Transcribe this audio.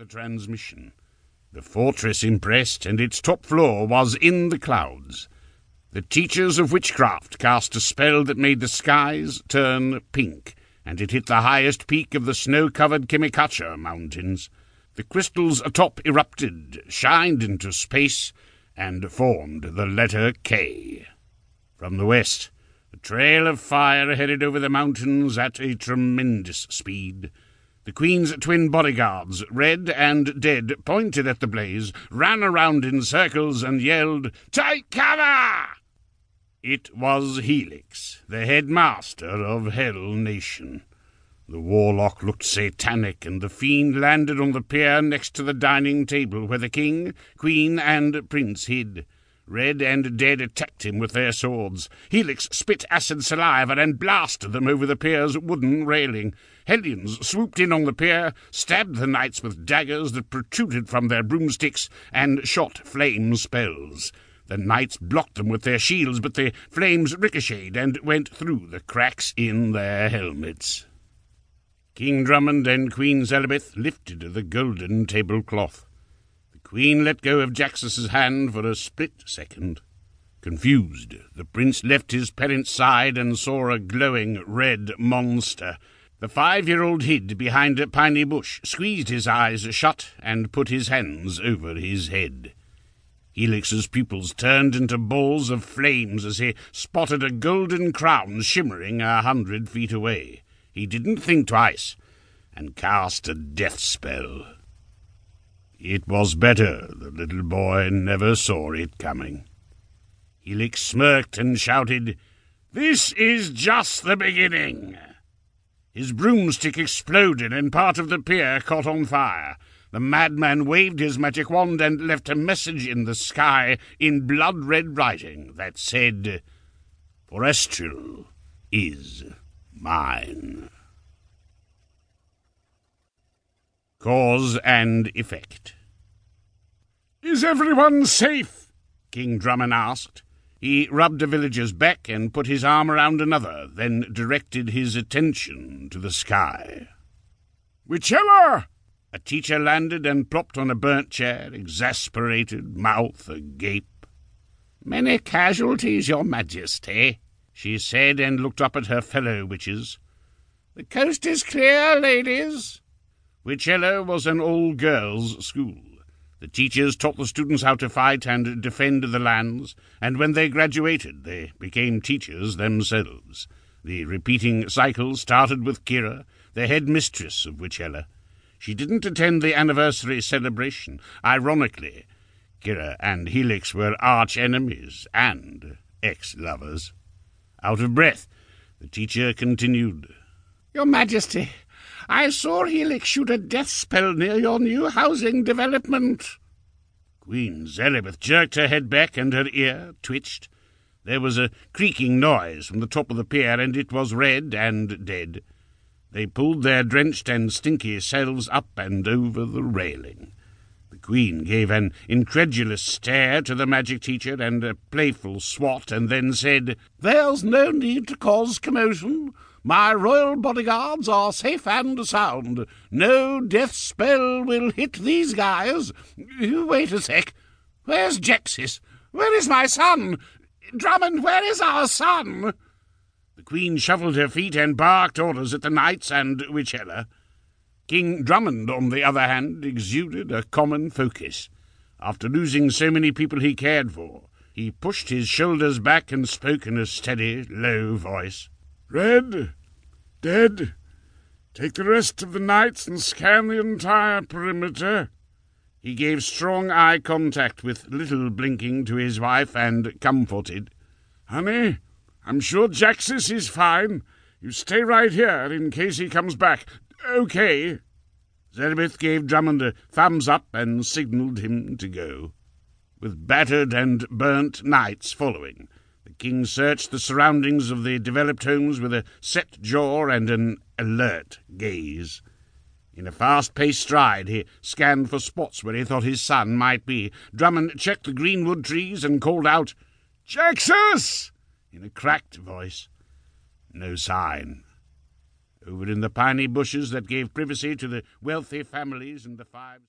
the transmission. The fortress impressed, and its top floor was in the clouds. The teachers of witchcraft cast a spell that made the skies turn pink, and it hit the highest peak of the snow-covered Kimicacha Mountains. The crystals atop erupted, shined into space, and formed the letter K. From the west, a trail of fire headed over the mountains at a tremendous speed. The Queen's twin bodyguards, red and dead, pointed at the blaze, ran around in circles, and yelled, Take cover! It was Helix, the headmaster of Hell Nation. The warlock looked satanic, and the fiend landed on the pier next to the dining table where the king, queen, and prince hid. Red and Dead attacked him with their swords. Helix spit acid saliva and blasted them over the pier's wooden railing. Hellions swooped in on the pier, stabbed the knights with daggers that protruded from their broomsticks, and shot flame spells. The knights blocked them with their shields, but the flames ricocheted and went through the cracks in their helmets. King Drummond and Queen Zelebeth lifted the golden tablecloth. Queen let go of Jaxus's hand for a split second. Confused, the prince left his parent's side and saw a glowing red monster. The five-year-old hid behind a piney bush, squeezed his eyes shut, and put his hands over his head. Helix's pupils turned into balls of flames as he spotted a golden crown shimmering a hundred feet away. He didn't think twice, and cast a death spell. It was better the little boy never saw it coming. Helix smirked and shouted, This is just the beginning. His broomstick exploded and part of the pier caught on fire. The madman waved his magic wand and left a message in the sky in blood-red writing that said, Forestrial is mine. Cause and effect. Is everyone safe? King Drummond asked. He rubbed a villager's back and put his arm around another, then directed his attention to the sky. Witchella! A teacher landed and plopped on a burnt chair, exasperated, mouth agape. Many casualties, your majesty, she said, and looked up at her fellow witches. The coast is clear, ladies. Witchella was an all-girls school. The teachers taught the students how to fight and defend the lands, and when they graduated, they became teachers themselves. The repeating cycle started with Kira, the head mistress of Witchella. She didn't attend the anniversary celebration. Ironically, Kira and Helix were arch enemies and ex-lovers. Out of breath, the teacher continued. Your Majesty, I saw Helix shoot a death spell near your new housing development. Queen Zelebeth jerked her head back and her ear twitched. There was a creaking noise from the top of the pier, and it was red and dead. They pulled their drenched and stinky selves up and over the railing. The Queen gave an incredulous stare to the magic teacher and a playful swat, and then said, There's no need to cause commotion. My royal bodyguards are safe and sound. No death spell will hit these guys. Wait a sec. Where's Jaxus? Where is my son? Drummond, where is our son? The Queen shuffled her feet and barked orders at the knights and Witchella. King Drummond, on the other hand, exuded a common focus. After losing so many people he cared for, he pushed his shoulders back and spoke in a steady, low voice. Red, dead. Take the rest of the knights and scan the entire perimeter. He gave strong eye contact with little blinking to his wife and comforted. Honey, I'm sure Jaxus is fine. You stay right here in case he comes back. Okay. Zelebeth gave Drummond a thumbs up and signalled him to go. With battered and burnt knights following, The king searched the surroundings of the developed homes with a set jaw and an alert gaze. In a fast-paced stride, he scanned for spots where he thought his son might be. Drummond checked the greenwood trees and called out, Jaxus! in a cracked voice. No sign. Over in the piney bushes that gave privacy to the wealthy families and the five...